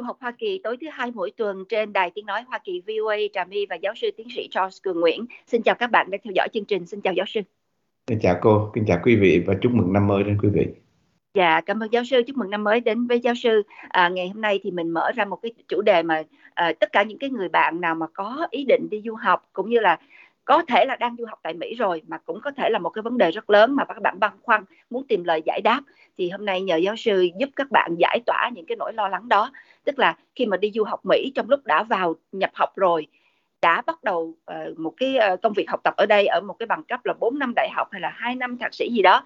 du học Hoa Kỳ tối thứ hai mỗi tuần trên đài tiếng nói Hoa Kỳ VOA Trà My và giáo sư tiến sĩ Charles Cường Nguyễn. Xin chào các bạn đang theo dõi chương trình. Xin chào giáo sư. Xin chào cô, xin chào quý vị và chúc mừng năm mới đến quý vị. Dạ, cảm ơn giáo sư. Chúc mừng năm mới đến với giáo sư. À, ngày hôm nay thì mình mở ra một cái chủ đề mà à, tất cả những cái người bạn nào mà có ý định đi du học cũng như là có thể là đang du học tại Mỹ rồi mà cũng có thể là một cái vấn đề rất lớn mà các bạn băn khoăn muốn tìm lời giải đáp thì hôm nay nhờ giáo sư giúp các bạn giải tỏa những cái nỗi lo lắng đó. Tức là khi mà đi du học Mỹ trong lúc đã vào nhập học rồi đã bắt đầu uh, một cái uh, công việc học tập ở đây ở một cái bằng cấp là 4 năm đại học hay là hai năm thạc sĩ gì đó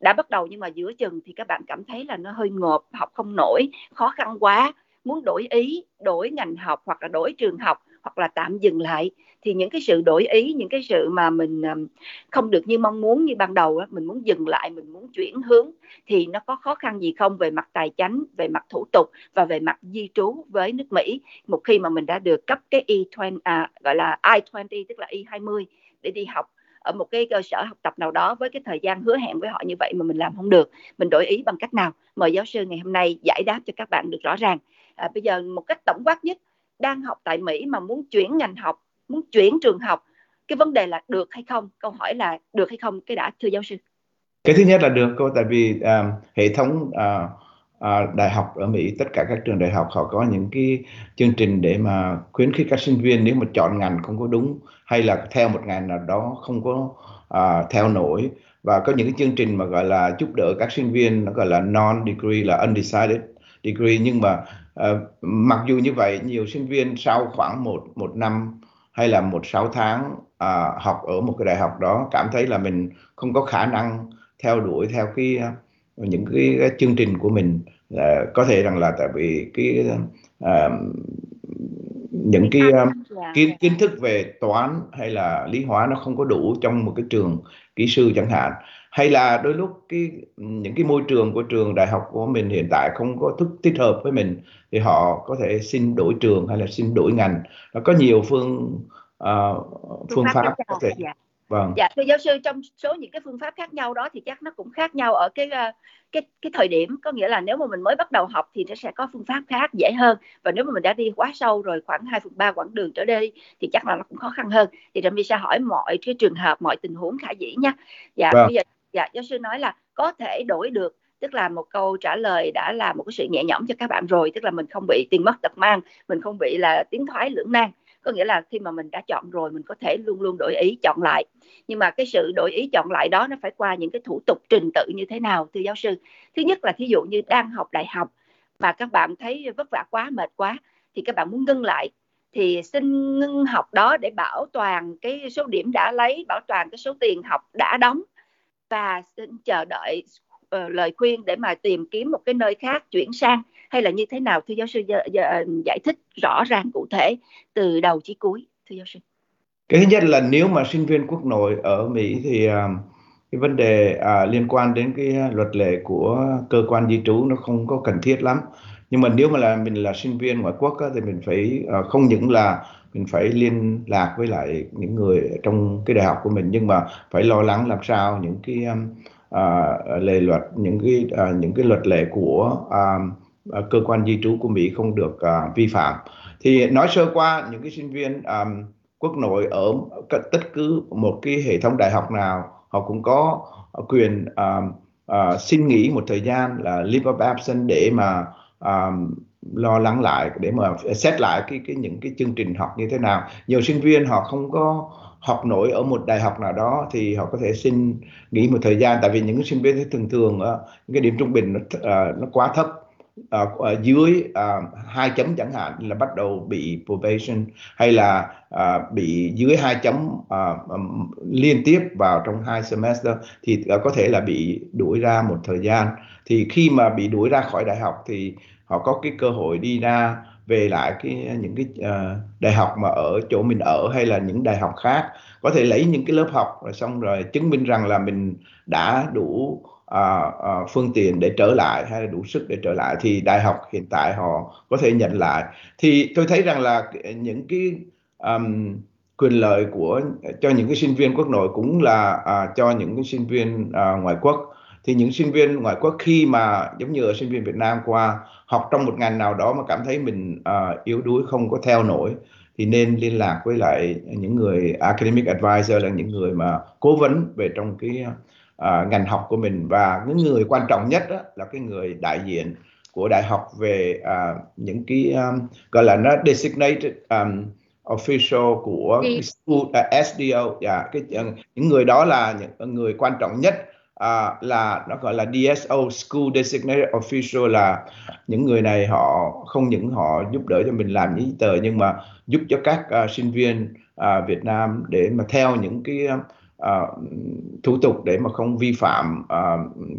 đã bắt đầu nhưng mà giữa chừng thì các bạn cảm thấy là nó hơi ngộp học không nổi khó khăn quá muốn đổi ý đổi ngành học hoặc là đổi trường học hoặc là tạm dừng lại thì những cái sự đổi ý những cái sự mà mình um, không được như mong muốn như ban đầu mình muốn dừng lại mình muốn chuyển hướng thì nó có khó khăn gì không về mặt tài chính về mặt thủ tục và về mặt di trú với nước Mỹ một khi mà mình đã được cấp cái E20 à, gọi là I20 tức là E20 để đi học ở một cái cơ sở học tập nào đó với cái thời gian hứa hẹn với họ như vậy mà mình làm không được mình đổi ý bằng cách nào? Mời giáo sư ngày hôm nay giải đáp cho các bạn được rõ ràng. À, bây giờ một cách tổng quát nhất đang học tại Mỹ mà muốn chuyển ngành học muốn chuyển trường học cái vấn đề là được hay không? Câu hỏi là được hay không? Cái đã thưa giáo sư. Cái thứ nhất là được cô tại vì um, hệ thống uh, uh, đại học ở Mỹ tất cả các trường đại học họ có những cái chương trình để mà khuyến khích các sinh viên nếu mà chọn ngành không có đúng hay là theo một ngành nào đó không có uh, theo nổi. Và có những cái chương trình mà gọi là giúp đỡ các sinh viên nó gọi là non degree là undecided degree nhưng mà uh, mặc dù như vậy nhiều sinh viên sau khoảng một một năm hay là một sáu tháng uh, học ở một cái đại học đó cảm thấy là mình không có khả năng theo đuổi theo cái những cái, cái chương trình của mình. Uh, có thể rằng là tại vì cái uh, những cái uh, kiến kiến thức về toán hay là lý hóa nó không có đủ trong một cái trường kỹ sư chẳng hạn hay là đôi lúc cái những cái môi trường của trường đại học của mình hiện tại không có thức thích hợp với mình thì họ có thể xin đổi trường hay là xin đổi ngành nó có nhiều phương uh, phương, pháp, pháp có thể dạ. Vâng. Dạ thưa giáo sư trong số những cái phương pháp khác nhau đó thì chắc nó cũng khác nhau ở cái uh, cái cái thời điểm. Có nghĩa là nếu mà mình mới bắt đầu học thì nó sẽ có phương pháp khác dễ hơn. Và nếu mà mình đã đi quá sâu rồi khoảng 2 phần ba quãng đường trở đi thì chắc là nó cũng khó khăn hơn. Thì Trâm sẽ hỏi mọi cái trường hợp mọi tình huống khả dĩ nha. Dạ vâng. bây giờ dạ giáo sư nói là có thể đổi được tức là một câu trả lời đã là một cái sự nhẹ nhõm cho các bạn rồi tức là mình không bị tiền mất tật mang mình không bị là tiến thoái lưỡng nan có nghĩa là khi mà mình đã chọn rồi mình có thể luôn luôn đổi ý chọn lại. Nhưng mà cái sự đổi ý chọn lại đó nó phải qua những cái thủ tục trình tự như thế nào thưa giáo sư? Thứ nhất là thí dụ như đang học đại học mà các bạn thấy vất vả quá mệt quá thì các bạn muốn ngưng lại thì xin ngưng học đó để bảo toàn cái số điểm đã lấy bảo toàn cái số tiền học đã đóng. Và xin chờ đợi uh, lời khuyên để mà tìm kiếm một cái nơi khác chuyển sang hay là như thế nào? Thưa giáo sư ờ, giải thích rõ ràng cụ thể từ đầu chí cuối thưa giáo sư. Cái thứ nhất là nếu mà sinh viên quốc nội ở Mỹ thì ờ, cái vấn đề à, liên quan đến cái luật lệ của cơ quan di trú nó không có cần thiết lắm. Nhưng mà nếu mà là mình là sinh viên ngoại quốc á, thì mình phải à, không những là mình phải liên lạc với lại những người trong cái đại học của mình nhưng mà phải lo lắng làm sao những cái à, lề luật những cái à, những cái luật lệ của à, Ờ, cơ quan di trú của Mỹ không được uh, vi phạm. Thì nói sơ qua những cái sinh viên um, quốc nội ở tất cứ một cái hệ thống đại học nào họ cũng có ờ, quyền um, uh, xin nghỉ một thời gian là leave of absence để mà um, lo lắng lại để mà xét lại cái cái những cái chương trình học như thế nào. Nhiều sinh viên họ không có học nổi ở một đại học nào đó thì họ có thể xin nghỉ một thời gian. Tại vì những sinh viên thường thường những cái điểm trung bình nó, uh, nó quá thấp à, uh, dưới ờ, à, 2 chấm chẳng hạn là bắt đầu bị probation hay là à, bị dưới 2, chấm à, um, liên tiếp vào trong hai semester thì à, có thể là bị đuổi ra một thời gian. Thì khi mà bị đuổi ra khỏi đại học thì họ có cái cơ hội đi ra về lại cái những cái uh, đại học mà ở chỗ mình ở hay là những đại học khác. Có thể lấy những cái lớp học rồi xong rồi chứng minh rằng là mình đã đủ à, à, phương tiện để trở lại hay là đủ sức để trở lại thì đại học hiện tại họ có thể nhận lại. Thì tôi thấy rằng là những cái um, quyền lợi của cho những cái sinh viên quốc nội cũng là à, cho những cái sinh viên à, ngoại quốc. Thì những sinh viên ngoại quốc khi mà giống như ở sinh viên Việt Nam qua học trong một ngành nào đó mà cảm thấy mình à, yếu đuối không có theo nổi thì nên liên lạc với lại những người academic advisor là những người mà cố vấn về trong cái uh, ngành học của mình. Và những người quan trọng nhất đó, là cái người đại diện của đại học về uh, những cái um, gọi là nó designated um, official của cái school, uh, SDO, yeah, dạ, cái uh, những người đó là những người quan trọng nhất à, là nó gọi là DSO School Designated Official là những người này họ không những họ giúp đỡ cho mình làm giấy tờ nhưng mà giúp cho các uh, sinh viên uh, Việt Nam để mà theo những cái à, thủ tục để mà không vi phạm à,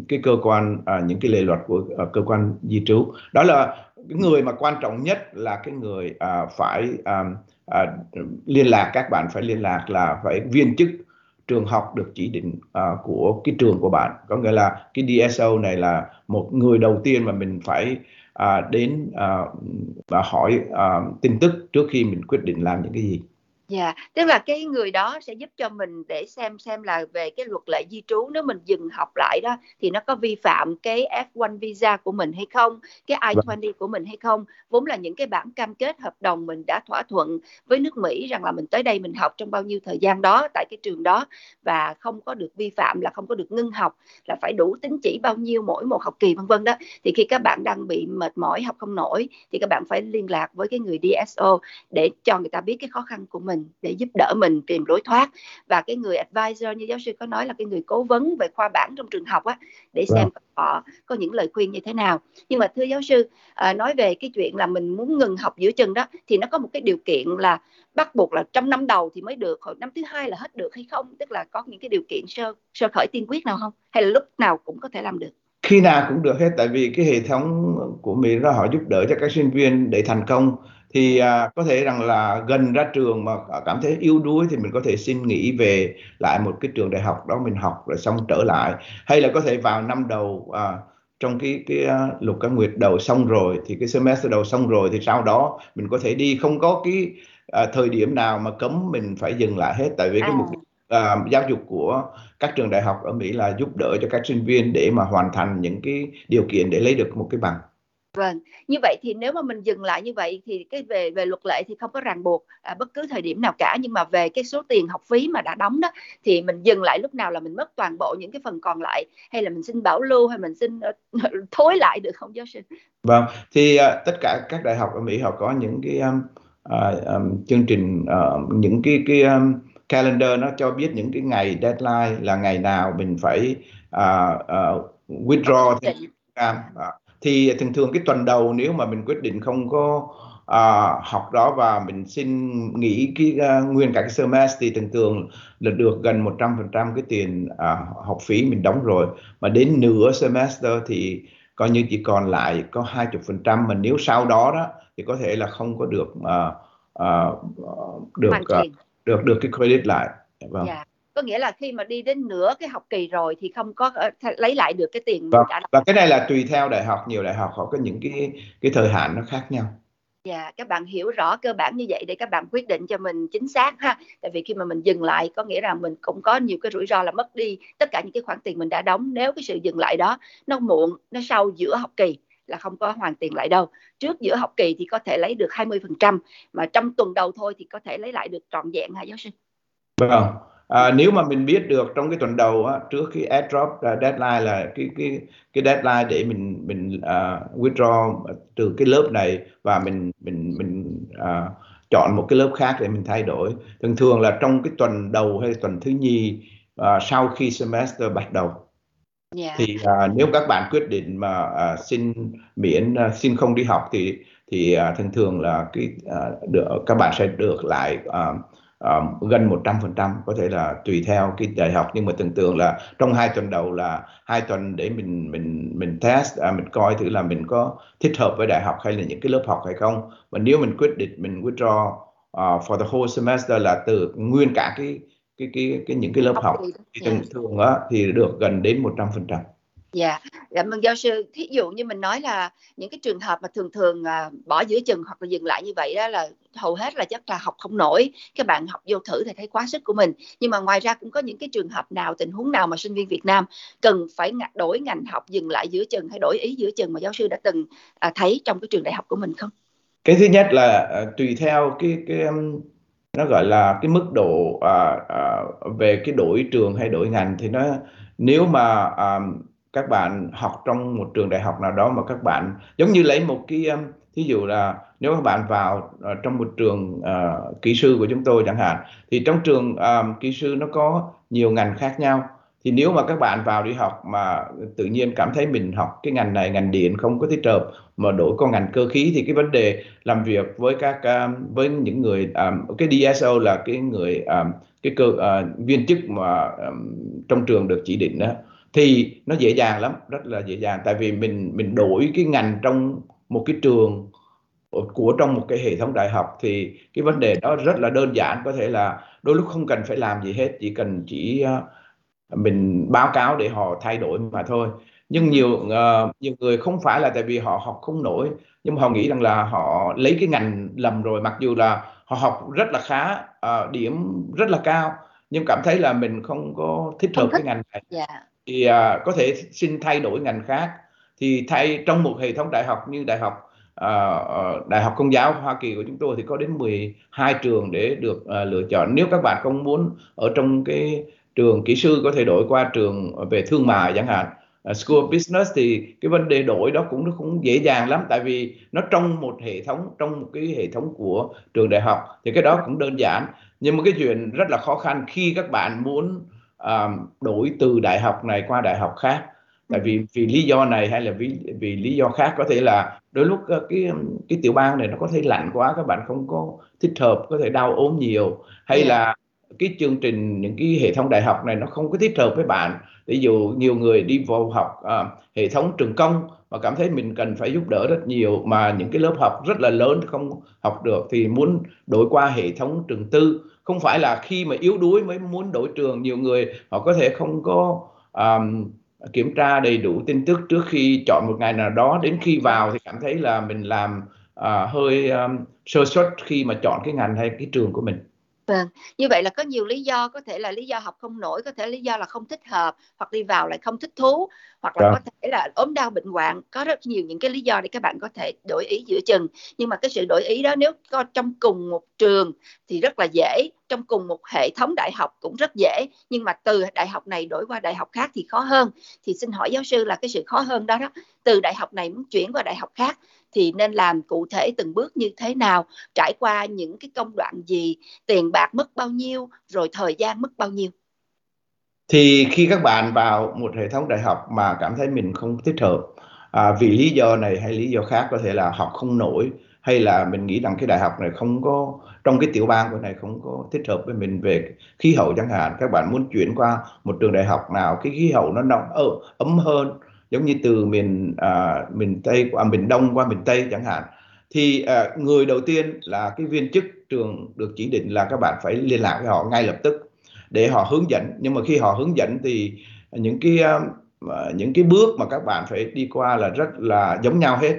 cái cơ quan à, những cái lệ luật của à, cơ quan di trú. Đó là cái người mà quan trọng nhất là cái người à, phải à, à, liên lạc các bạn phải liên lạc là phải viên chức trường học được chỉ định à, của cái trường của bạn. Có nghĩa là cái DSO này là một người đầu tiên mà mình phải à, đến à, và hỏi à, tin tức trước khi mình quyết định làm những cái gì. Dạ, yeah. tức là cái người đó sẽ giúp cho mình để xem xem là về cái luật lệ di trú nếu mình dừng học lại đó thì nó có vi phạm cái F1 visa của mình hay không, cái I-20 vâng. của mình hay không. Vốn là những cái bản cam kết hợp đồng mình đã thỏa thuận với nước Mỹ rằng là mình tới đây mình học trong bao nhiêu thời gian đó tại cái trường đó và không có được vi phạm là không có được ngưng học là phải đủ tính chỉ bao nhiêu mỗi một học kỳ vân vân đó. Thì khi các bạn đang bị mệt mỏi học không nổi thì các bạn phải liên lạc với cái người DSO để cho người ta biết cái khó khăn của mình mình để giúp đỡ mình tìm lối thoát. Và cái người advisor như giáo sư có nói là cái người cố vấn về khoa bản trong trường học á để xem wow. Vâng. họ có những lời khuyên như thế nào. Nhưng mà thưa giáo sư à, nói về cái chuyện là mình muốn ngừng học giữa chừng đó thì nó có một cái điều kiện là bắt buộc là trong năm đầu thì mới được hồi năm thứ hai là hết được hay không? Tức là có những cái điều kiện sơ sơ khởi tiên quyết nào không? Hay là lúc nào cũng có thể làm được? Khi nào cũng được hết tại vì cái hệ thống của mình nó họ giúp đỡ cho các sinh viên để thành công thì à, có thể rằng là gần ra trường mà cảm thấy yếu đuối thì mình có thể xin nghỉ về lại một cái trường đại học đó mình học rồi xong trở lại. Hay là có thể vào năm đầu à, trong cái cái uh, lục cái nguyệt đầu xong rồi thì cái semester đầu xong rồi thì sau đó mình có thể đi. Không có cái uh, thời điểm nào mà cấm mình phải dừng lại hết. Tại vì à. cái mục đích uh, giáo dục của các trường đại học ở Mỹ là giúp đỡ cho các sinh viên để mà hoàn thành những cái điều kiện để lấy được một cái bằng Vâng, như vậy thì nếu mà mình dừng lại như vậy thì cái về về luật lệ thì không có ràng buộc à, bất cứ thời điểm nào cả. Nhưng mà về cái số tiền học phí mà đã đóng đó thì mình dừng lại lúc nào là mình mất toàn bộ những cái phần còn lại. Hay là mình xin bảo lưu hay mình xin uh, thối lại được không giáo sư? Vâng, thì uh, tất cả các đại học ở Mỹ họ có những cái um, uh, um, chương trình uh, những cái cái um, calendar nó cho biết những cái ngày deadline là ngày nào mình phải uh, uh, withdraw thêm uh, thì thường thường cái tuần đầu nếu mà mình quyết định không có uh, học đó và mình xin nghỉ cái uh, nguyên cả cái semester thì thường thường là được gần 100% cái tiền uh, học phí mình đóng rồi. Mà đến nửa semester thì coi như chỉ còn lại có 20% mà nếu sau đó đó thì có thể là không có được uh, uh, được uh, được được cái credit lại. Vâng. Yeah có nghĩa là khi mà đi đến nửa cái học kỳ rồi thì không có uh, lấy lại được cái tiền vâng. trả và cái này là tùy theo đại học nhiều đại học họ có những cái cái thời hạn nó khác nhau Dạ, các bạn hiểu rõ cơ bản như vậy để các bạn quyết định cho mình chính xác ha. Tại vì khi mà mình dừng lại có nghĩa là mình cũng có nhiều cái rủi ro là mất đi tất cả những cái khoản tiền mình đã đóng nếu cái sự dừng lại đó nó muộn, nó sau giữa học kỳ là không có hoàn tiền lại đâu. Trước giữa học kỳ thì có thể lấy được 20% mà trong tuần đầu thôi thì có thể lấy lại được trọn vẹn hả giáo sư? Vâng. À, nếu mà mình biết được trong cái tuần đầu á, trước cái airdrop uh, deadline là cái cái cái deadline để mình mình uh, withdraw từ cái lớp này và mình mình mình uh, chọn một cái lớp khác để mình thay đổi. Thường thường là trong cái tuần đầu hay tuần thứ nhì uh, sau khi semester bắt đầu. Yeah. Thì uh, nếu các bạn quyết định mà uh, xin miễn uh, xin không đi học thì thì uh, thường thường là cái uh, được các bạn sẽ được lại uh, um, gần 100% có thể là tùy theo cái đại học. Nhưng mà tưởng tượng là trong hai tuần đầu là hai tuần để mình mình mình test à, mình coi thử là mình có thích hợp với đại học hay là những cái lớp học hay không. Và nếu mình quyết định mình withdraw uh, for the whole semester là từ nguyên cả cái cái cái cái những cái lớp học thì thường thường á thì được gần đến 100% Dạ, cảm ơn giáo sư. Thí dụ như mình nói là những cái trường hợp mà thường thường à, bỏ giữa chừng hoặc là dừng lại như vậy đó là hầu hết là chắc là học không nổi các bạn học vô thử thì thấy quá sức của mình nhưng mà ngoài ra cũng có những cái trường hợp nào tình huống nào mà sinh viên Việt Nam cần phải đổi ngành học dừng lại giữa chừng hay đổi ý giữa chừng mà giáo sư đã từng à, thấy trong cái trường đại học của mình không? Cái thứ nhất là à, tùy theo cái cái um, nó gọi là cái mức độ à, à, về cái đổi trường hay đổi ngành thì nó nếu mà um, các bạn học trong một trường đại học nào đó mà các bạn giống như lấy một cái um, thí dụ là nếu các bạn vào uh, trong một trường uh, kỹ sư của chúng tôi chẳng hạn thì trong trường uh, kỹ sư nó có nhiều ngành khác nhau. Thì nếu mà các bạn vào đi học mà tự nhiên cảm thấy mình học cái ngành này ngành điện không có thích hợp mà đổi qua ngành cơ khí thì cái vấn đề làm việc với các um, với những người um, cái DSO là cái người um, cái cơ uh, viên chức mà um, trong trường được chỉ định đó thì nó dễ dàng lắm rất là dễ dàng. Tại vì mình mình đổi cái ngành trong một cái trường của trong một cái hệ thống đại học thì cái vấn đề đó rất là đơn giản. Có thể là đôi lúc không cần phải làm gì hết chỉ cần chỉ uh, mình báo cáo để họ thay đổi mà thôi. Nhưng nhiều uh, nhiều người không phải là tại vì họ học không nổi nhưng mà họ nghĩ rằng là họ lấy cái ngành lầm rồi. Mặc dù là họ học rất là khá uh, điểm rất là cao nhưng cảm thấy là mình không có thích hợp cái ngành này. Yeah. Thì à, có thể xin thay đổi ngành khác. Thì thay trong một hệ thống đại học như đại học à, ờ, đại học công giáo Hoa Kỳ của chúng tôi thì có đến 12 trường để được à, lựa chọn. Nếu các bạn không muốn ở trong cái trường kỹ sư có thể đổi qua trường về thương mại chẳng hạn à, School of Business thì cái vấn đề đổi đó cũng nó cũng dễ dàng lắm. Tại vì nó trong một hệ thống trong một cái hệ thống của trường đại học thì cái đó cũng đơn giản. Nhưng mà cái chuyện rất là khó khăn khi các bạn muốn um, đổi từ đại học này qua đại học khác. Tại vì vì lý do này hay là vì vì lý do khác có thể là đôi lúc cái cái tiểu bang này nó có thể lạnh quá các bạn không có thích hợp có thể đau ốm nhiều. Hay là cái chương trình những cái hệ thống đại học này nó không có thích hợp với bạn. Ví dụ nhiều người đi vào học à, hệ thống trường công mà cảm thấy mình cần phải giúp đỡ rất nhiều mà những cái lớp học rất là lớn không học được thì muốn đổi qua hệ thống trường tư không phải là khi mà yếu đuối mới muốn đổi trường nhiều người họ có thể không có um, kiểm tra đầy đủ tin tức trước khi chọn một ngày nào đó. Đến khi vào thì cảm thấy là mình làm uh, hơi um, sơ suất khi mà chọn cái ngành hay cái trường của mình. Vâng, như vậy là có nhiều lý do, có thể là lý do học không nổi, có thể lý do là không thích hợp, hoặc đi vào lại không thích thú, hoặc là. Dạ. có thể là ốm đau bệnh hoạn, có rất nhiều những cái lý do để các bạn có thể đổi ý giữa chừng. Nhưng mà cái sự đổi ý đó nếu có trong cùng một trường thì rất là dễ, trong cùng một hệ thống đại học cũng rất dễ, nhưng mà từ đại học này đổi qua đại học khác thì khó hơn. Thì xin hỏi giáo sư là cái sự khó hơn đó đó, từ đại học này muốn chuyển qua đại học khác thì nên làm cụ thể từng bước như thế nào trải qua những cái công đoạn gì tiền bạc mất bao nhiêu rồi thời gian mất bao nhiêu. Thì khi các bạn vào một hệ thống đại học mà cảm thấy mình không thích hợp à, vì lý do này hay lý do khác có thể là học không nổi hay là mình nghĩ rằng cái đại học này không có trong cái tiểu bang của này không có thích hợp với mình về khí hậu chẳng hạn các bạn muốn chuyển qua một trường đại học nào cái khí hậu nó nóng ờ, ấm hơn giống như từ miền à, miền tây qua à, miền đông qua miền tây chẳng hạn thì à, người đầu tiên là cái viên chức trường được chỉ định là các bạn phải liên lạc với họ ngay lập tức để họ hướng dẫn. Nhưng mà khi họ hướng dẫn thì những cái uh, những cái bước mà các bạn phải đi qua là rất là giống nhau hết.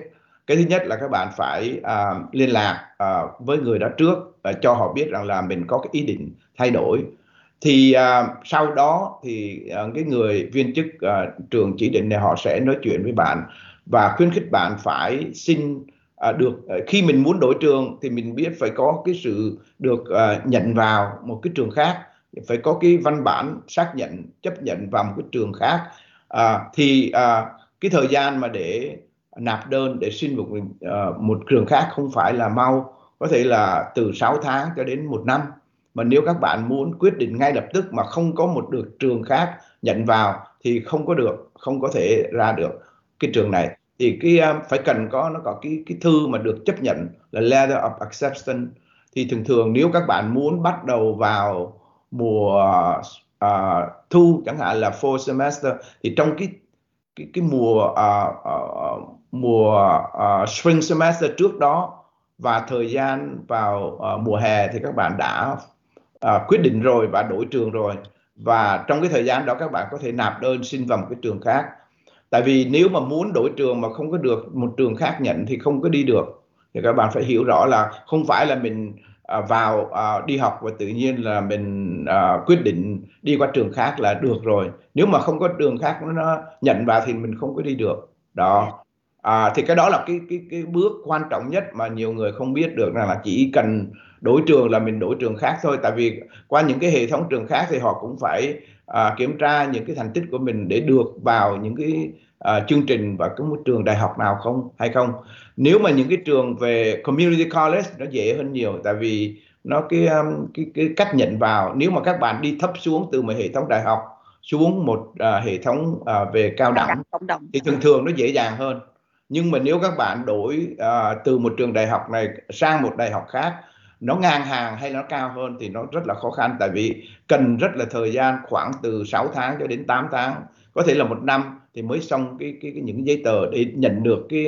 Cái thứ nhất là các bạn phải uh, liên lạc uh, với người đó trước và cho họ biết rằng là mình có cái ý định thay đổi thì à, sau đó thì à, cái người viên chức à, trường chỉ định này họ sẽ nói chuyện với bạn và khuyến khích bạn phải xin à, được à, khi mình muốn đổi trường thì mình biết phải có cái sự được à, nhận vào một cái trường khác phải có cái văn bản xác nhận chấp nhận vào một cái trường khác. À, thì à, cái thời gian mà để nạp đơn để xin một uh, một trường khác không phải là mau có thể là từ 6 tháng cho đến một năm mà nếu các bạn muốn quyết định ngay lập tức mà không có một được trường khác nhận vào thì không có được không có thể ra được cái trường này. Thì cái à, phải cần có nó có cái cái thư mà được chấp nhận là letter of acceptance. Thì thường thường nếu các bạn muốn bắt đầu vào mùa uh, thu chẳng hạn là fall semester thì trong cái cái cái mùa uh, uh, mùa uh, spring semester trước đó và thời gian vào uh, mùa hè thì các bạn đã à, quyết định rồi và đổi trường rồi. Và trong cái thời gian đó các bạn có thể nạp đơn xin vào một cái trường khác. Tại vì nếu mà muốn đổi trường mà không có được một trường khác nhận thì không có đi được. Thì các bạn phải hiểu rõ là không phải là mình à, vào à, đi học và tự nhiên là mình à, quyết định đi qua trường khác là được rồi. Nếu mà không có trường khác nó nhận vào thì mình không có đi được. Đó. À, thì cái đó là cái cái cái bước quan trọng nhất mà nhiều người không biết được rằng là chỉ cần đổi trường là mình đổi trường khác thôi. Tại vì qua những cái hệ thống trường khác thì họ cũng phải à, kiểm tra những cái thành tích của mình để được vào những cái à, chương trình và cái trường đại học nào không hay không. Nếu mà những cái trường về community college nó dễ hơn nhiều tại vì nó cái um, cái cái cách nhận vào. Nếu mà các bạn đi thấp xuống từ một hệ thống đại học xuống một uh, hệ thống uh, về cao đẳng thì thường thường nó dễ dàng hơn. Nhưng mà nếu các bạn đổi uh, từ một trường đại học này sang một đại học khác nó ngang hàng hay nó cao hơn thì nó rất là khó khăn. Tại vì cần rất là thời gian khoảng từ 6 tháng cho đến 8 tháng. Có thể là một năm thì mới xong cái cái, cái những giấy tờ để nhận được cái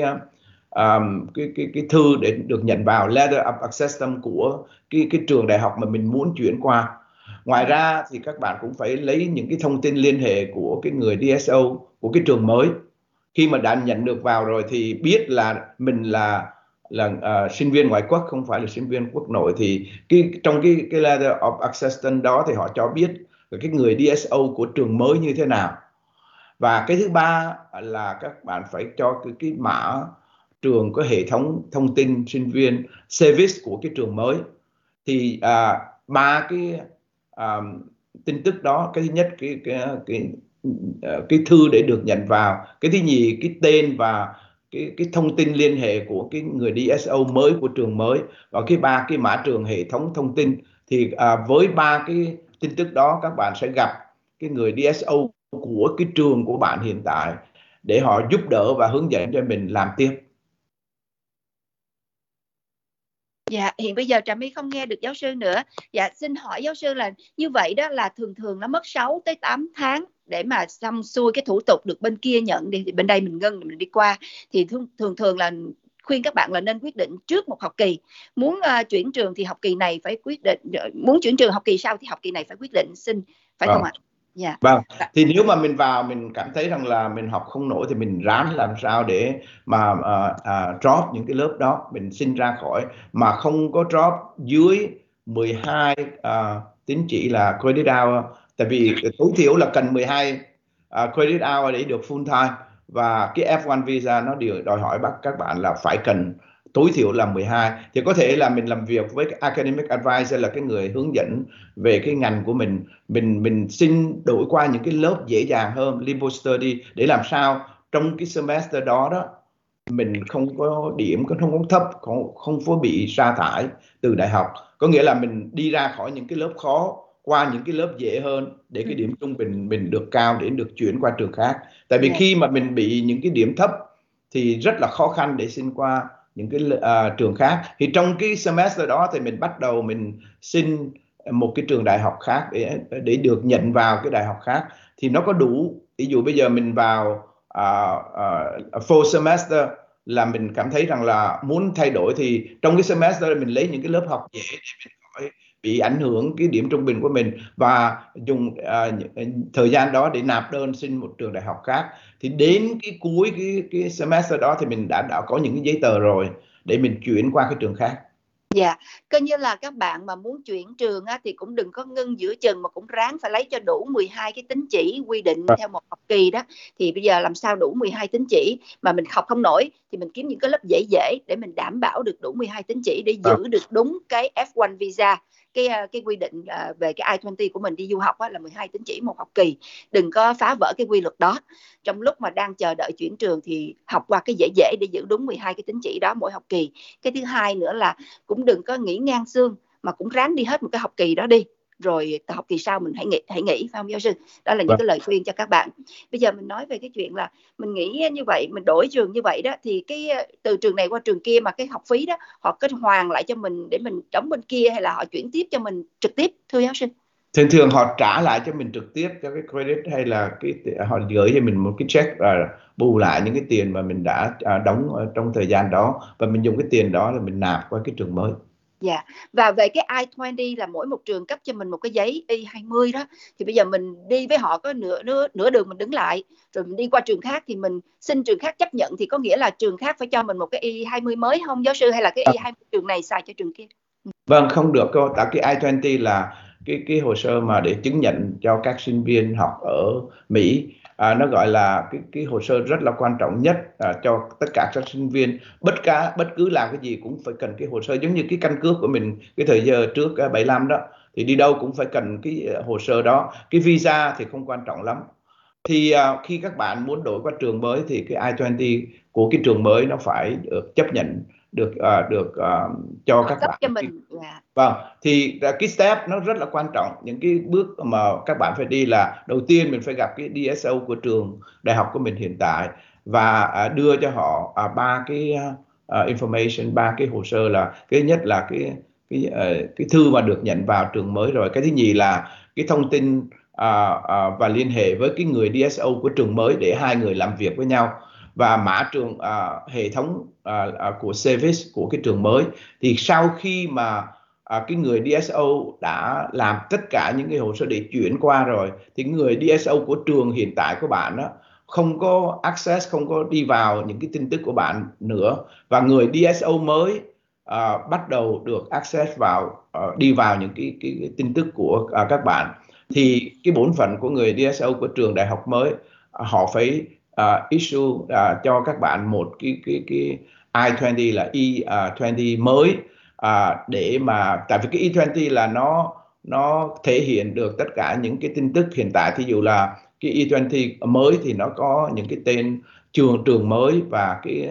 um, cái cái cái thư để được nhận vào letter of acceptance của cái cái trường đại học mà mình muốn chuyển qua. Ngoài ra thì các bạn cũng phải lấy những cái thông tin liên hệ của cái người DSO của cái trường mới. Khi mà đã nhận được vào rồi thì biết là mình là là uh, sinh viên ngoại quốc không phải là sinh viên quốc nội. Thì cái trong cái cái letter of acceptance đó thì họ cho biết là cái người DSO của trường mới như thế nào. Và cái thứ ba là các bạn phải cho cái, cái mã trường có hệ thống thông tin sinh viên service của cái trường mới. Thì à, ba cái à, tin tức đó cái thứ nhất cái cái cái à, cái thư để được nhận vào. Cái thứ nhì cái tên và cái cái thông tin liên hệ của cái người DSO mới của trường mới và cái ba cái mã trường hệ thống thông tin thì à, với ba cái tin tức đó các bạn sẽ gặp cái người DSO của cái trường của bạn hiện tại để họ giúp đỡ và hướng dẫn cho mình làm tiếp. Dạ, hiện bây giờ Trà My không nghe được giáo sư nữa. Dạ, xin hỏi giáo sư là như vậy đó là thường thường nó mất 6 tới 8 tháng để mà xong xuôi cái thủ tục được bên kia nhận đi thì bên đây mình ngân mình đi qua thì thường thường thường là khuyên các bạn là nên quyết định trước một học kỳ muốn uh, chuyển trường thì học kỳ này phải quyết định muốn chuyển trường học kỳ sau thì học kỳ này phải quyết định xin phải không ạ Dạ. Vâng. Dạ. Thì nếu mà mình vào mình cảm thấy rằng là mình học không nổi thì mình ráng làm sao để mà uh, uh, drop những cái lớp đó mình xin ra khỏi mà không có drop dưới 12 uh, tín chỉ là credit hour tại vì tối thiểu là cần 12 uh, à, credit hour để được full time. Và cái F1 visa nó đều đòi hỏi bắt các bạn là phải cần tối thiểu là 12 thì có thể là mình làm việc với academic advisor là cái người hướng dẫn về cái ngành của mình. Mình mình xin đổi qua những cái lớp dễ dàng hơn limbo study để làm sao trong cái semester đó đó mình không có điểm không có thấp không không có bị sa thải từ đại học. Có nghĩa là mình đi ra khỏi những cái lớp khó qua những cái lớp dễ hơn để cái ừ. điểm trung bình mình được cao để được chuyển qua trường khác tại vì dạ. khi mà mình bị những cái điểm thấp thì rất là khó khăn để xin qua những cái uh, trường khác thì trong cái semester đó thì mình bắt đầu mình xin một cái trường đại học khác để để được nhận vào cái đại học khác thì nó có đủ ví dụ bây giờ mình vào uh, uh, full semester là mình cảm thấy rằng là muốn thay đổi thì trong cái semester mình lấy những cái lớp học dễ để mình khỏi bị ảnh hưởng cái điểm trung bình của mình và dùng uh, thời gian đó để nạp đơn xin một trường đại học khác. Thì đến cái cuối cái cái semester đó thì mình đã đã có những cái giấy tờ rồi để mình chuyển qua cái trường khác. Dạ, coi như là các bạn mà muốn chuyển trường á, thì cũng đừng có ngưng giữa chừng mà cũng ráng phải lấy cho đủ 12 cái tín chỉ quy định theo một học kỳ đó. Thì bây giờ làm sao đủ 12 tín chỉ mà mình học không nổi thì mình kiếm những cái lớp dễ dễ để mình đảm bảo được đủ 12 tín chỉ để giữ được đúng cái F1 visa cái ờ, cái quy định ờ, về cái I-20 của mình đi du học là 12 tín chỉ một học kỳ. Đừng có phá vỡ cái quy luật đó. Trong lúc mà đang chờ đợi chuyển trường thì học qua cái dễ dễ để giữ đúng 12 cái tín chỉ đó mỗi học kỳ. Cái thứ hai nữa là cũng đừng có nghỉ ngang xương mà cũng ráng đi hết một cái học kỳ đó đi rồi học kỳ sau mình hãy nghĩ hãy nghĩ phải không giáo sư? Đó là những vâng. cái lời khuyên cho các bạn. Bây giờ mình nói về cái chuyện là mình nghĩ như vậy mình đổi trường như vậy đó thì cái từ trường này qua trường kia mà cái học phí đó họ kết hoàn lại cho mình để mình đóng bên kia hay là họ chuyển tiếp cho mình trực tiếp thưa giáo sư? Thường thường họ trả lại cho mình trực tiếp cho cái credit hay là cái họ gửi cho mình một cái check và bù lại những cái tiền mà mình đã à, đóng trong thời gian đó. Và mình dùng cái tiền đó là mình nạp qua cái trường mới Dạ. Và về cái I20 là mỗi một trường cấp cho mình một cái giấy Y20 đó. Thì bây giờ mình đi với họ có nửa nửa nửa đường mình đứng lại. Rồi mình đi qua trường khác thì mình xin trường khác chấp nhận. Thì có nghĩa là trường khác phải cho mình một cái Y20 mới không giáo sư? Hay là cái Y20 trường này xài cho trường kia? Vâng, không được đâu. Tại cái I20 là cái cái hồ sơ mà để chứng nhận cho các sinh viên học ở Mỹ à, nó gọi là cái cái hồ sơ rất là quan trọng nhất à, cho tất cả các sinh viên. Bất cả bất cứ làm cái gì cũng phải cần cái hồ sơ. Giống như cái căn cước của mình cái thời giờ trước à, 75 đó thì đi đâu cũng phải cần cái à, hồ sơ đó. Cái visa thì không quan trọng lắm. Thì à, khi các bạn muốn đổi qua trường mới thì cái I20 của cái trường mới nó phải được chấp nhận được uh, được uh, cho các bạn cho mình. Yeah. Dạ. vâng thì cái step nó rất là quan trọng những cái bước mà các bạn phải đi là đầu tiên mình phải gặp cái DSO của trường đại học của mình hiện tại và uh, đưa cho họ ba uh, cái uh, information ba cái hồ sơ là cái nhất là cái cái uh, cái thư mà được nhận vào trường mới rồi cái thứ nhì là cái thông tin uh, uh, và liên hệ với cái người DSO của trường mới để hai người làm việc với nhau và mã trường à, hệ thống à, à, của service của cái trường mới. Thì sau khi mà à, cái người DSO đã làm tất cả những cái hồ sơ để chuyển qua rồi thì người DSO của trường hiện tại của bạn đó không có access không có đi vào những cái tin tức của bạn nữa. Và người DSO mới à, bắt đầu được access vào à, đi vào những cái, cái, cái tin tức của à, các bạn. Thì cái bổn phận của người DSO của trường đại học mới à, họ phải uh, issue uh, cho các bạn một cái cái cái i20 là E20 uh, mới. Uh, để mà tại vì cái E20 là nó nó thể hiện được tất cả những cái tin tức hiện tại. Thí dụ là cái E20 mới thì nó có những cái tên trường trường mới và cái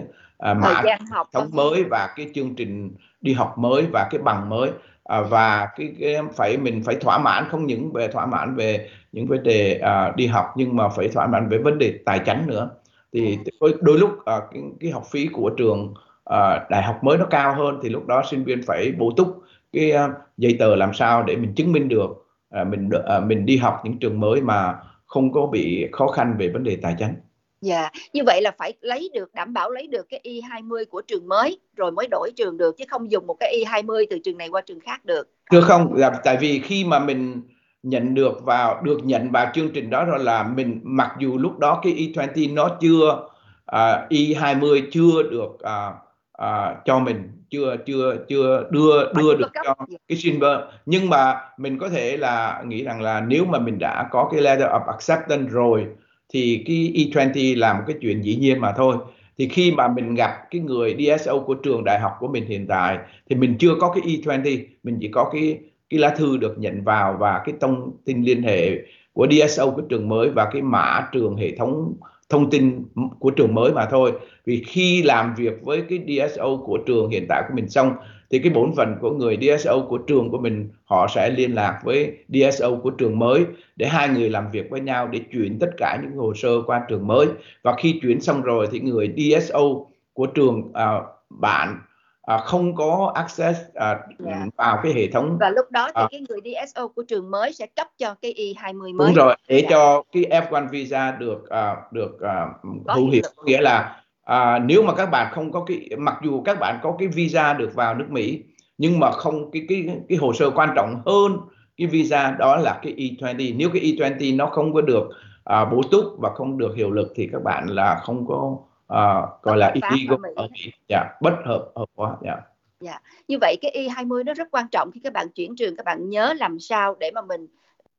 uh, mã học thống mới và cái chương trình đi học mới và cái bằng mới à, và cái, cái phải mình phải thỏa mãn không những về thỏa mãn về những vấn đề à, đi học nhưng mà phải thỏa mãn về vấn đề tài chính nữa thì đôi, đôi lúc à, cái, cái học phí của trường à, đại học mới nó cao hơn thì lúc đó sinh viên phải bổ túc cái à, giấy tờ làm sao để mình chứng minh được à, mình à, mình đi học những trường mới mà không có bị khó khăn về vấn đề tài chính. Dạ, yeah. như vậy là phải lấy được đảm bảo lấy được cái Y20 của trường mới rồi mới đổi trường được chứ không dùng một cái Y20 từ trường này qua trường khác được. Thưa không, là tại vì khi mà mình nhận được vào được nhận vào chương trình đó rồi là mình mặc dù lúc đó cái E20 nó chưa uh, à, E20 chưa được uh, uh, cho mình chưa chưa chưa đưa đưa được cho cái silver nhưng mà mình có thể là nghĩ rằng là nếu mà mình đã có cái letter of acceptance rồi thì cái E20 là một cái chuyện dĩ nhiên mà thôi. Thì khi mà mình gặp cái người DSO của trường đại học của mình hiện tại, thì mình chưa có cái E20 mình chỉ có cái cái lá thư được nhận vào và cái thông tin liên hệ của DSO của trường mới và cái mã trường hệ thống thông tin của trường mới mà thôi. Vì khi làm việc với cái DSO của trường hiện tại của mình xong thì cái bổn phận của người DSO của trường của mình họ sẽ liên lạc với DSO của trường mới để hai người làm việc với nhau để chuyển tất cả những hồ sơ qua trường mới và khi chuyển xong rồi thì người DSO của trường uh, bạn à, không có access à, yeah. Dạ. vào cái hệ thống và lúc đó thì à, cái người DSO của trường mới sẽ cấp cho cái E20 mới đúng rồi để yeah. Dạ. cho cái F1 visa được à, được à, hữu hiệu nghĩa là à, nếu mà các bạn không có cái mặc dù các bạn có cái visa được vào nước Mỹ nhưng mà không cái cái cái hồ sơ quan trọng hơn cái visa đó là cái E20 nếu cái E20 nó không có được à, bổ túc và không được hiệu lực thì các bạn là không có uh, gọi là illegal ở Mỹ, dạ, bất hợp hợp hóa, dạ. Dạ. Như vậy cái Y20 nó rất quan trọng khi các bạn chuyển trường các bạn nhớ làm sao để mà mình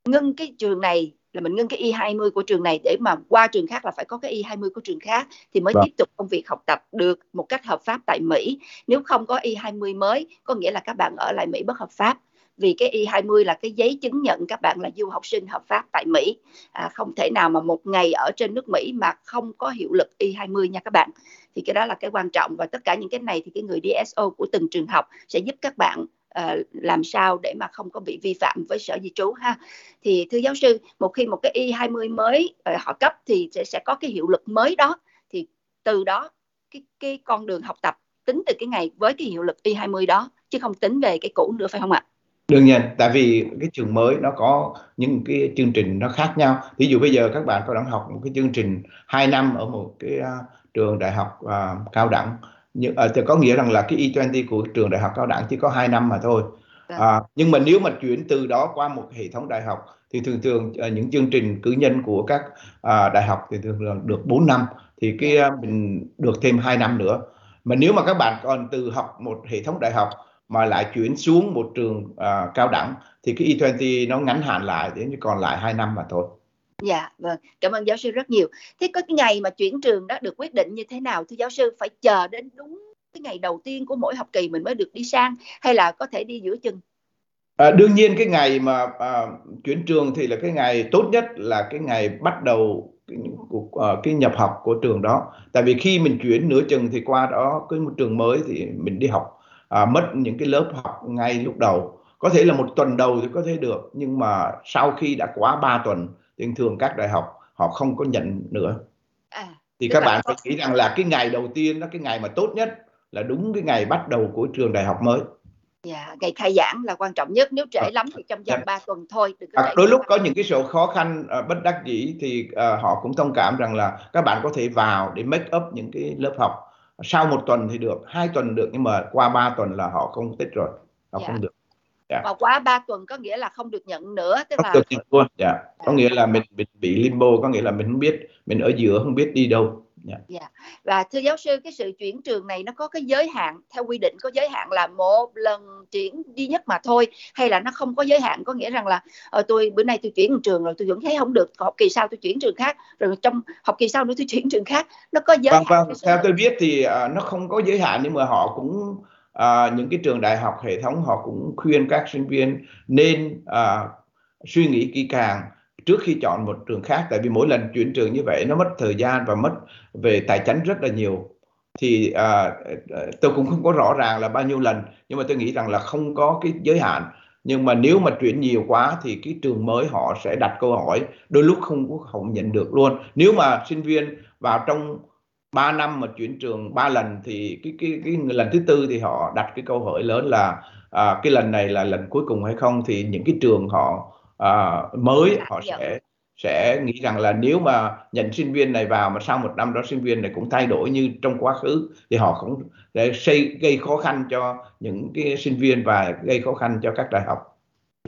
ngưng cái trường này là mình ngưng cái Y20 của trường này để mà qua trường khác là phải có cái Y20 của trường khác thì mới vâng. tiếp tục công việc học tập được một cách hợp pháp tại Mỹ. Nếu không có Y20 mới có nghĩa là các bạn ở lại Mỹ bất hợp pháp vì cái Y20 là cái giấy chứng nhận các bạn là du học sinh hợp pháp tại Mỹ à, không thể nào mà một ngày ở trên nước Mỹ mà không có hiệu lực Y20 nha các bạn thì cái đó là cái quan trọng và tất cả những cái này thì cái người DSO của từng trường học sẽ giúp các bạn Uh, làm sao để mà không có bị vi phạm với sở di trú ha? Thì thưa giáo sư một khi một cái y 20 mới uh, họ cấp thì sẽ sẽ có cái hiệu lực mới đó. Thì từ đó cái cái con đường học tập tính từ cái ngày với cái hiệu lực y 20 đó chứ không tính về cái cũ nữa phải không ạ? Đương nhiên tại vì cái trường mới nó có những cái chương trình nó khác nhau. Ví dụ bây giờ các bạn có đang học một cái chương trình 2 năm ở một cái uh, trường đại học uh, cao đẳng nhưng à, thì có nghĩa rằng là cái E20 của trường đại học cao đẳng chỉ có 2 năm mà thôi vâng. à, nhưng mà nếu mà chuyển từ đó qua một hệ thống đại học thì thường thường uh, những chương trình cử nhân của các uh, đại học thì thường thường được 4 năm thì cái uh, mình được thêm 2 năm nữa mà nếu mà các bạn còn từ học một hệ thống đại học mà lại chuyển xuống một trường uh, cao đẳng thì cái E20 nó ngắn hạn lại đến còn lại 2 năm mà thôi. Dạ, vâng. Cảm ơn giáo sư rất nhiều. Thế có cái ngày mà chuyển trường đó được quyết định như thế nào thưa giáo sư? Phải chờ đến đúng cái ngày đầu tiên của mỗi học kỳ mình mới được đi sang hay là có thể đi giữa chừng? À, đương nhiên cái ngày mà à, chuyển trường thì là cái ngày tốt nhất là cái ngày bắt đầu cái, à, cái nhập học của trường đó. Tại vì khi mình chuyển nửa chừng thì qua đó cái một trường mới thì mình đi học à, mất những cái lớp học ngay lúc đầu. Có thể là một tuần đầu thì có thể được nhưng mà sau khi đã quá 3 tuần thì thường các đại học họ không có nhận nữa. À, thì các bạn phải nghĩ rằng là cái ngày đầu tiên đó cái ngày mà tốt nhất là đúng cái ngày bắt đầu của trường đại học mới. Dạ, ngày khai giảng là quan trọng nhất. Nếu trễ lắm thì trong vòng dạ. 3 tuần thôi. Đừng có à, đôi lúc có những cái sự khó khăn uh, bất đắc dĩ thì uh, họ cũng thông cảm rằng là các bạn có thể vào để make up những cái lớp học. Sau một tuần thì được, hai tuần được nhưng mà qua 3 tuần là họ không thích rồi, họ dạ. không được. Dạ. Và quá 3 tuần có nghĩa là không được nhận nữa, tức không là được nhận luôn. Dạ. Có nghĩa là mình, mình bị limbo, có nghĩa là mình không biết, mình ở giữa không biết đi đâu. Yeah. Dạ. Dạ. Và thưa giáo sư, cái sự chuyển trường này nó có cái giới hạn theo quy định có giới hạn là một lần chuyển duy nhất mà thôi hay là nó không có giới hạn có nghĩa rằng là ờ, tôi bữa nay tôi chuyển trường rồi tôi vẫn thấy không được học kỳ sau tôi chuyển trường khác rồi trong học kỳ sau nữa tôi chuyển trường khác nó có giới vâng, hạn. Vâng, theo tôi biết thì uh, nó không có giới hạn nhưng mà họ cũng à, những cái trường đại học hệ thống họ cũng khuyên các sinh viên nên à, suy nghĩ kỹ càng trước khi chọn một trường khác. Tại vì mỗi lần chuyển trường như vậy nó mất thời gian và mất về tài chính rất là nhiều. Thì à, tôi cũng không có rõ ràng là bao nhiêu lần nhưng mà tôi nghĩ rằng là không có cái giới hạn. Nhưng mà nếu mà chuyển nhiều quá thì cái trường mới họ sẽ đặt câu hỏi đôi lúc không có không nhận được luôn. Nếu mà sinh viên vào trong 3 năm mà chuyển trường 3 lần thì cái cái cái lần thứ tư thì họ đặt cái câu hỏi lớn là à, cái lần này là lần cuối cùng hay không? Thì những cái trường họ à, mới họ sẽ sẽ nghĩ rằng là nếu mà nhận sinh viên này vào mà sau một năm đó sinh viên này cũng thay đổi như trong quá khứ thì họ cũng để xây gây khó khăn cho những cái sinh viên và gây khó khăn cho các đại học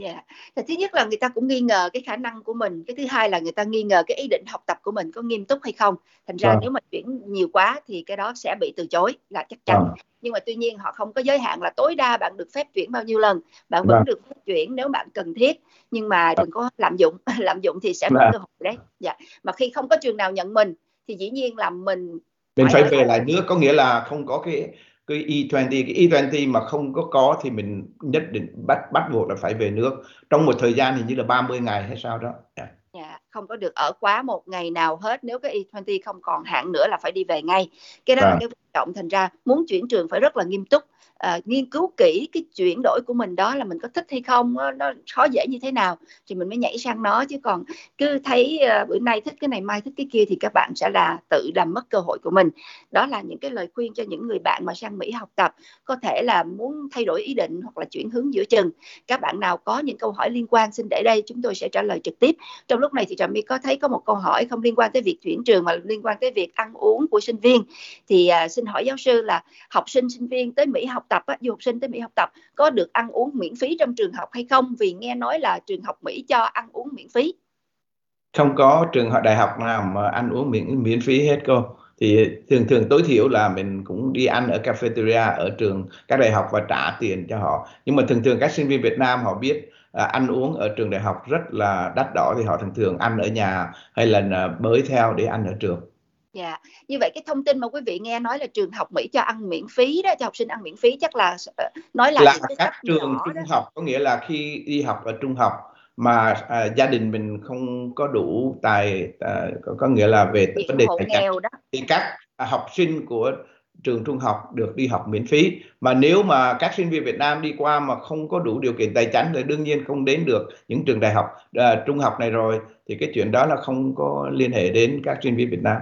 Dạ. Yeah. Thứ nhất là người ta cũng nghi ngờ cái khả năng của mình, cái thứ hai là người ta nghi ngờ cái ý định học tập của mình có nghiêm túc hay không. Thành ra à. nếu mà chuyển nhiều quá thì cái đó sẽ bị từ chối là chắc chắn. À. Nhưng mà tuy nhiên họ không có giới hạn là tối đa bạn được phép chuyển bao nhiêu lần, bạn vẫn à. được phép chuyển nếu bạn cần thiết, nhưng mà đừng có lạm dụng, lạm dụng thì sẽ mất cơ hội đấy. Dạ. Mà khi không có trường nào nhận mình thì dĩ nhiên là mình mình phải về lại nước có nghĩa là không có cái cái E20 cái E20 mà không có có thì mình nhất định bắt bắt buộc là phải về nước trong một thời gian hình như là 30 ngày hay sao đó. Yeah. Yeah, dạ, không có được ở quá một ngày nào hết nếu cái E20 không còn hạn nữa là phải đi về ngay. Cái đó à. là cái động. Trọng thành ra muốn chuyển trường phải rất là nghiêm túc. À, nghiên cứu kỹ cái chuyển đổi của mình đó là mình có thích hay không nó, nó khó dễ như thế nào thì mình mới nhảy sang nó. Chứ còn cứ thấy à, bữa nay thích cái này mai thích cái kia thì các bạn sẽ là tự làm mất cơ hội của mình. Đó là những cái lời khuyên cho những người bạn mà sang Mỹ học tập. Có thể là muốn thay đổi ý định hoặc là chuyển hướng giữa chừng. Các bạn nào có những câu hỏi liên quan xin để đây chúng tôi sẽ trả lời trực tiếp. Trong lúc này thì trà my có thấy có một câu hỏi không liên quan tới việc chuyển trường mà liên quan tới việc ăn uống của sinh viên. Thì à, xin hỏi giáo sư là học sinh sinh viên tới Mỹ học tập á, du học sinh tới Mỹ học tập có được ăn uống miễn phí trong trường học hay không? Vì nghe nói là trường học Mỹ cho ăn uống miễn phí. Không có trường học đại học nào mà ăn uống miễn miễn phí hết cô. Thì thường thường tối thiểu là mình cũng đi ăn ở cafeteria ở trường các đại học và trả tiền cho họ. Nhưng mà thường thường các sinh viên Việt Nam họ biết à, ăn uống ở trường đại học rất là đắt đỏ thì họ thường thường ăn ở nhà hay là à, bới theo để ăn ở trường. Dạ, như vậy cái thông tin mà quý vị nghe nói là trường học Mỹ cho ăn miễn phí đó, cho học sinh ăn miễn phí chắc là ờ, nói là, là các trường trung đó. học có nghĩa là khi đi học ở trung học mà à, gia đình mình không có đủ tài à, có, có nghĩa là về vấn đề tài đó. thì các à, học sinh của trường trung học được đi học miễn phí mà nếu mà các sinh viên Việt Nam đi qua mà không có đủ điều kiện tài chính thì đương nhiên không đến được những trường đại học à, trung học này rồi thì cái chuyện đó là không có liên hệ đến các sinh viên Việt Nam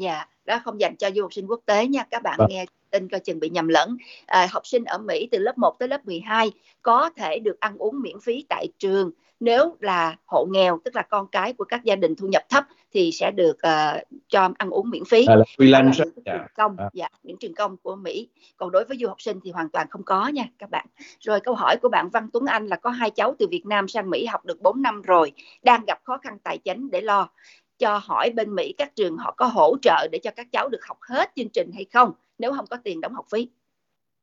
dạ đó không dành cho du học sinh quốc tế nha. Các bạn vâng. nghe tin coi chừng bị nhầm lẫn. À, học sinh ở Mỹ từ lớp 1 tới lớp 12 có thể được ăn uống miễn phí tại trường. Nếu là hộ nghèo tức là con cái của các gia đình thu nhập thấp thì sẽ được uh, cho ăn uống miễn phí. À, là freelance những trường công. À. dạ những trường công của Mỹ. Còn đối với du học sinh thì hoàn toàn không có nha các bạn. Rồi câu hỏi của bạn Văn Tuấn Anh là có hai cháu từ Việt Nam sang Mỹ học được 4 năm rồi đang gặp khó khăn tài chính để lo cho hỏi bên Mỹ các trường họ có hỗ trợ để cho các cháu được học hết chương trình hay không nếu không có tiền đóng học phí?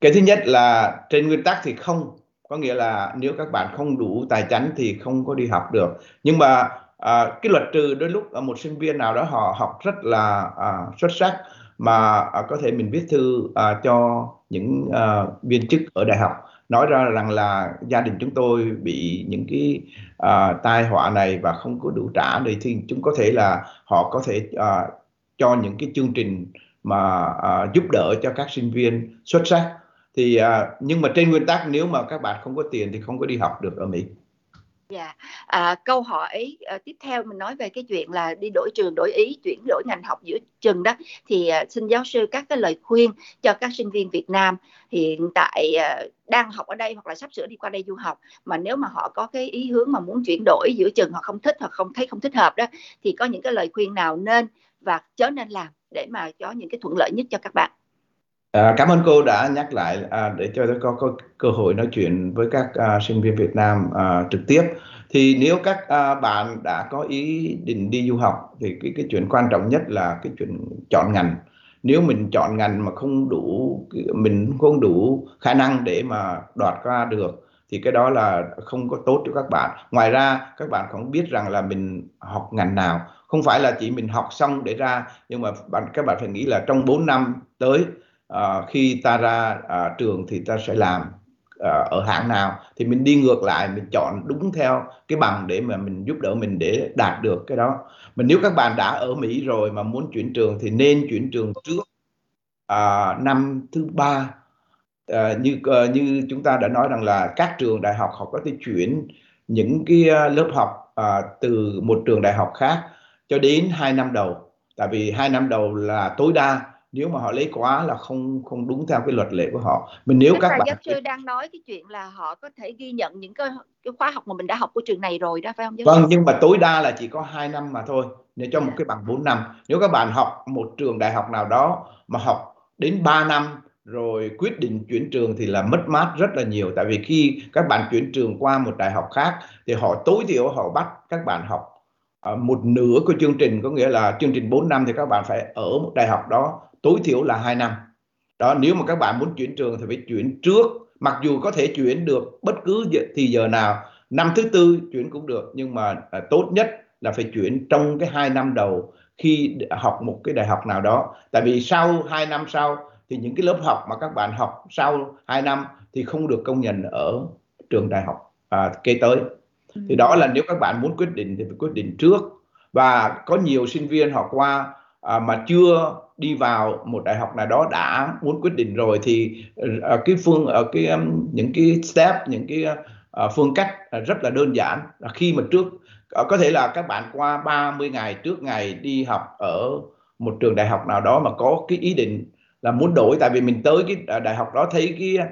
Cái thứ nhất là trên nguyên tắc thì không có nghĩa là nếu các bạn không đủ tài chính thì không có đi học được. Nhưng mà à, cái luật trừ đôi lúc một sinh viên nào đó họ học rất là à, xuất sắc mà à, có thể mình viết thư à, cho những à, viên chức ở đại học nói ra rằng là gia đình chúng tôi bị những cái uh, tai họa này và không có đủ trả thì thì chúng có thể là họ có thể uh, cho những cái chương trình mà uh, giúp đỡ cho các sinh viên xuất sắc thì uh, nhưng mà trên nguyên tắc nếu mà các bạn không có tiền thì không có đi học được ở Mỹ. Dạ, yeah. à, câu hỏi à, tiếp theo mình nói về cái chuyện là đi đổi trường, đổi ý, chuyển đổi ngành học giữa chừng đó thì à, xin giáo sư các cái lời khuyên cho các sinh viên Việt Nam hiện tại à, đang học ở đây hoặc là sắp sửa đi qua đây du học mà nếu mà họ có cái ý hướng mà muốn chuyển đổi giữa chừng họ không thích hoặc không thấy không thích hợp đó thì có những cái lời khuyên nào nên và chớ nên làm để mà có những cái thuận lợi nhất cho các bạn. À, cảm ơn cô đã nhắc lại à, để cho tôi có, có cơ hội nói chuyện với các à, sinh viên Việt Nam à, trực tiếp. Thì nếu các à, bạn đã có ý định đi du học thì cái cái chuyện quan trọng nhất là cái chuyện chọn ngành. Nếu mình chọn ngành mà không đủ mình không đủ khả năng để mà đoạt qua được thì cái đó là không có tốt cho các bạn. Ngoài ra các bạn cũng biết rằng là mình học ngành nào, không phải là chỉ mình học xong để ra nhưng mà bạn các bạn phải nghĩ là trong 4 năm tới à, khi ta ra à, trường thì ta sẽ làm à, ở hãng nào. Thì mình đi ngược lại mình chọn đúng theo cái bằng để mà mình giúp đỡ mình để đạt được cái đó. Mà nếu các bạn đã ở Mỹ rồi mà muốn chuyển trường thì nên chuyển trường trước à, năm thứ ba. À, như à, như chúng ta đã nói rằng là các trường đại học họ có thể chuyển những cái à, lớp học à, từ một trường đại học khác cho đến hai năm đầu. Tại vì hai năm đầu là tối đa nếu mà họ lấy quá là không không đúng theo cái luật lệ của họ. Mình nếu Tức các bạn giáo sư đang nói cái chuyện là họ có thể ghi nhận những cái, cái khóa học mà mình đã học của trường này rồi đó phải không giáo vâng nhưng mà tối đa là chỉ có 2 năm mà thôi để cho một cái bằng 4 năm. Nếu các bạn học một trường đại học nào đó mà học đến 3 năm rồi quyết định chuyển trường thì là mất mát rất là nhiều. Tại vì khi các bạn chuyển trường qua một đại học khác thì họ tối thiểu họ bắt các bạn học uh, một nửa của chương trình. Có nghĩa là chương trình 4 năm thì các bạn phải ở một đại học đó tối thiểu là 2 năm. Đó nếu mà các bạn muốn chuyển trường thì phải chuyển trước. Mặc dù có thể chuyển được bất cứ thì giờ nào năm thứ tư chuyển cũng được nhưng mà à, tốt nhất là phải chuyển trong cái hai năm đầu khi học một cái đại học nào đó. Tại vì sau hai năm sau thì những cái lớp học mà các bạn học sau hai năm thì không được công nhận ở trường đại học à, kế tới. Thì đó là nếu các bạn muốn quyết định thì phải quyết định trước. Và có nhiều sinh viên họ qua à, mà chưa đi vào một đại học nào đó đã muốn quyết định rồi thì à, cái phương ở à, cái um, những cái step những cái à, phương cách à, rất là đơn giản. Là khi mà trước à, có thể là các bạn qua 30 ngày trước ngày đi học ở một trường đại học nào đó mà có cái ý định là muốn đổi tại vì mình tới cái đại học đó thấy cái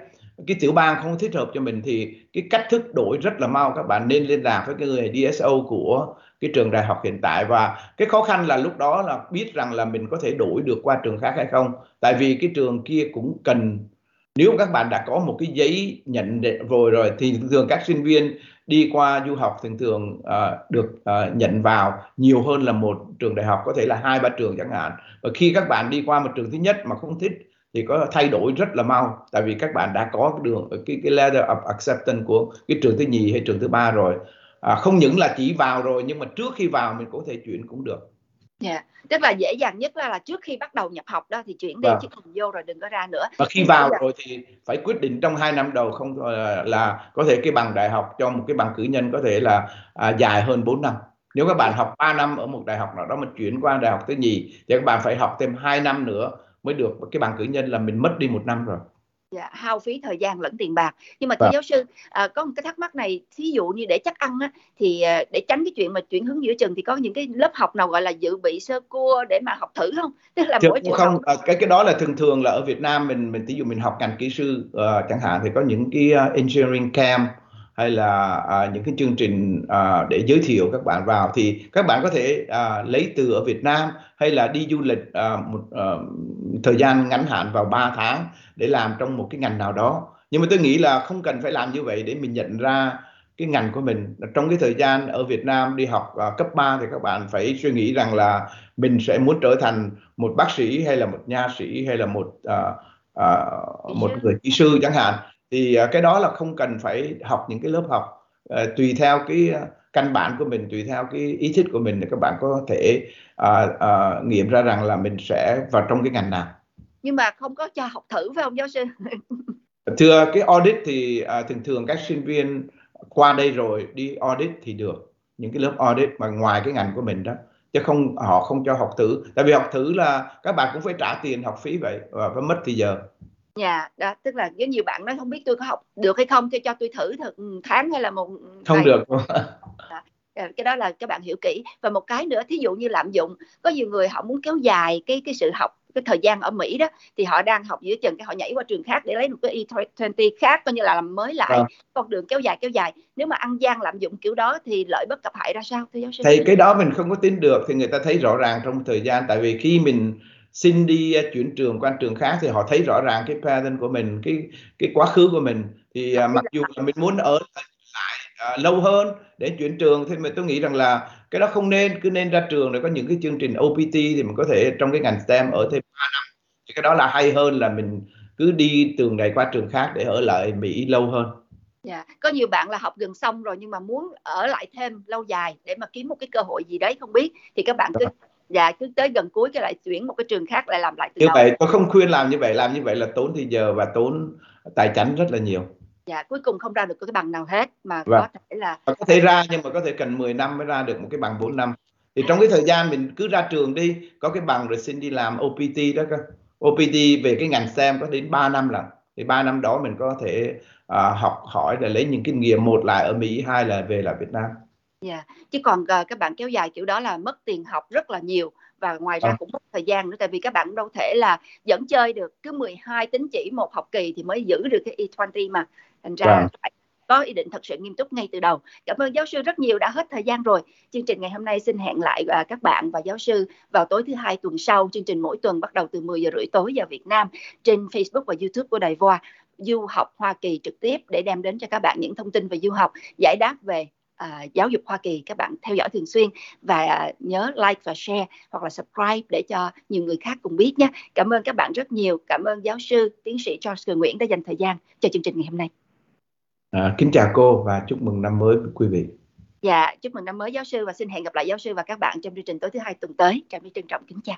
cái tiểu bang không thích hợp cho mình thì cái cách thức đổi rất là mau. Các bạn nên liên lạc với cái người DSO của cái trường đại học hiện tại. Và cái khó khăn là lúc đó là biết rằng là mình có thể đổi được qua trường khác hay không. Tại vì cái trường kia cũng cần nếu các bạn đã có một cái giấy nhận rồi rồi thì thường các sinh viên đi qua du học thường thường uh, được uh, nhận vào nhiều hơn là một trường đại học. Có thể là hai ba trường chẳng hạn. Và khi các bạn đi qua một trường thứ nhất mà không thích thì có thay đổi rất là mau tại vì các bạn đã có cái đường cái cái letter of acceptance của cái trường thứ nhì hay trường thứ ba rồi à, không những là chỉ vào rồi nhưng mà trước khi vào mình có thể chuyển cũng được Dạ, yeah. tức là dễ dàng nhất là, là trước khi bắt đầu nhập học đó thì chuyển đi vâng. chứ không vô rồi đừng có ra nữa. Và khi vào rồi thì phải quyết định trong hai năm đầu không là, là có thể cái bằng đại học cho một cái bằng cử nhân có thể là à, dài hơn 4 năm. Nếu các bạn học 3 năm ở một đại học nào đó mà chuyển qua đại học thứ nhì thì các bạn phải học thêm 2 năm nữa mới được cái bằng cử nhân là mình mất đi một năm rồi. dạ, hao phí thời gian lẫn tiền bạc nhưng mà thưa Vâng. giáo sư à, có một cái thắc mắc này thí dụ như để chắc ăn á, thì à, để tránh cái chuyện mà chuyển hướng giữa chừng thì có những cái lớp học nào gọi là dự bị sơ cua để mà học thử không tức là Chứ mỗi không học à, cái cái đó là thường thường là ở Việt Nam mình mình ví dụ mình học ngành kỹ sư ờ, chẳng hạn thì có những cái uh, engineering camp hay là à, những cái chương trình à, để giới thiệu các bạn vào thì các bạn có thể à, lấy từ ở Việt Nam hay là đi du lịch à, một à, thời gian ngắn hạn vào 3 tháng để làm trong một cái ngành nào đó. Nhưng mà tôi nghĩ là không cần phải làm như vậy để mình nhận ra cái ngành của mình. Trong cái thời gian ở Việt Nam đi học à, cấp 3 thì các bạn phải suy nghĩ rằng là mình sẽ muốn trở thành một bác sĩ hay là một nha sĩ hay là một à, à, một người kỹ sư chẳng hạn thì à, cái đó là không cần phải học những cái lớp học à, tùy theo cái à, căn bản của mình tùy theo cái ý thích của mình thì các bạn có thể à, à, nghiệm ra rằng là mình sẽ vào trong cái ngành nào. Nhưng mà không có cho học thử phải không giáo sư? Thưa cái audit thì à, thường thường các sinh viên qua đây rồi đi audit thì được những cái lớp audit mà ngoài cái ngành của mình đó chứ không họ không cho học thử. Tại vì học thử là các bạn cũng phải trả tiền học phí vậy và mất thì giờ Dạ, đó, tức là có nhiều bạn nói không biết tôi có học được hay không, cho cho tôi thử thật tháng hay là một không vài được. Ờ, cái đó là các bạn hiểu kỹ. Và một cái nữa thí dụ như lạm dụng có nhiều người họ muốn kéo dài cái cái sự học cái thời gian ở Mỹ đó thì họ đang học giữa chừng cái họ nhảy qua trường khác để lấy một cái E20 khác coi như là làm mới lại. Vâng. con đường kéo dài kéo dài. Nếu mà ăn gian lạm dụng kiểu đó thì lợi bất cập hại ra sao thưa giáo sư? Thì cái đó mình không có tin được thì người ta thấy rõ ràng trong thời gian tại vì khi mình xin đi uh, chuyển trường qua trường khác thì họ thấy rõ ràng cái pattern của mình cái cái quá khứ của mình. Thì uh, mặc dù là mình muốn ở lại uh, lâu hơn để chuyển trường thì mà tôi nghĩ rằng là cái đó không nên cứ nên ra trường rồi có những cái chương trình OPT thì mình có thể trong cái ngành STEM ở thêm 3 năm. Thì cái đó là hay hơn là mình cứ đi từ này qua trường khác để ở lại Mỹ lâu hơn. Dạ, có nhiều bạn là học gần xong rồi nhưng mà muốn ở lại thêm lâu dài để mà kiếm một cái cơ hội gì đấy không biết. Thì các bạn cứ dạ cứ tới gần cuối cái lại chuyển một cái trường khác lại làm lại từ như đầu. vậy tôi không khuyên làm như vậy làm như vậy là tốn thời giờ và tốn tài chính rất là nhiều. Dạ, cuối cùng không ra được cái bằng nào hết mà Vâng. có thể là Và có thể ra nhưng mà có thể cần 10 năm mới ra được một cái bằng 4 năm. Thì trong cái thời gian mình cứ ra trường đi có cái bằng rồi xin đi làm OPT đó cơ. OPT về cái ngành STEM có đến 3 năm lần thì 3 năm đó mình có thể à, học hỏi để lấy những kinh nghiệm một là ở Mỹ hai là về lại Việt Nam dạ chứ còn ờ, các bạn kéo dài kiểu đó là mất tiền học rất là nhiều và ngoài ra Vâng. cũng mất thời gian nữa tại vì các bạn đâu thể là dẫn chơi được cứ 12 tín chỉ một học kỳ thì mới giữ được cái E20 mà. Thành ra Vâng. phải có ý định thật sự nghiêm túc ngay từ đầu. Cảm ơn giáo sư rất nhiều đã hết thời gian rồi. Chương trình ngày hôm nay xin hẹn lại à, các bạn và giáo sư vào tối thứ hai tuần sau. Chương trình mỗi tuần bắt đầu từ 10 giờ rưỡi tối giờ Việt Nam trên Facebook và YouTube của Đài Voa. Du học Hoa Kỳ trực tiếp để đem đến cho các bạn những thông tin về du học giải đáp về à, giáo dục Hoa Kỳ. Các bạn theo dõi thường xuyên và à, nhớ like và share hoặc là subscribe để cho nhiều người khác cùng biết nhé. Cảm ơn các bạn rất nhiều. Cảm ơn giáo sư tiến sĩ Charles Cường Nguyễn đã dành thời gian cho chương trình ngày hôm nay. À, kính chào cô và chúc mừng năm mới với quý vị. Dạ, chúc mừng năm mới giáo sư và xin hẹn gặp lại giáo sư và các bạn trong chương trình tối thứ hai tuần tới. Trà My trân trọng kính chào.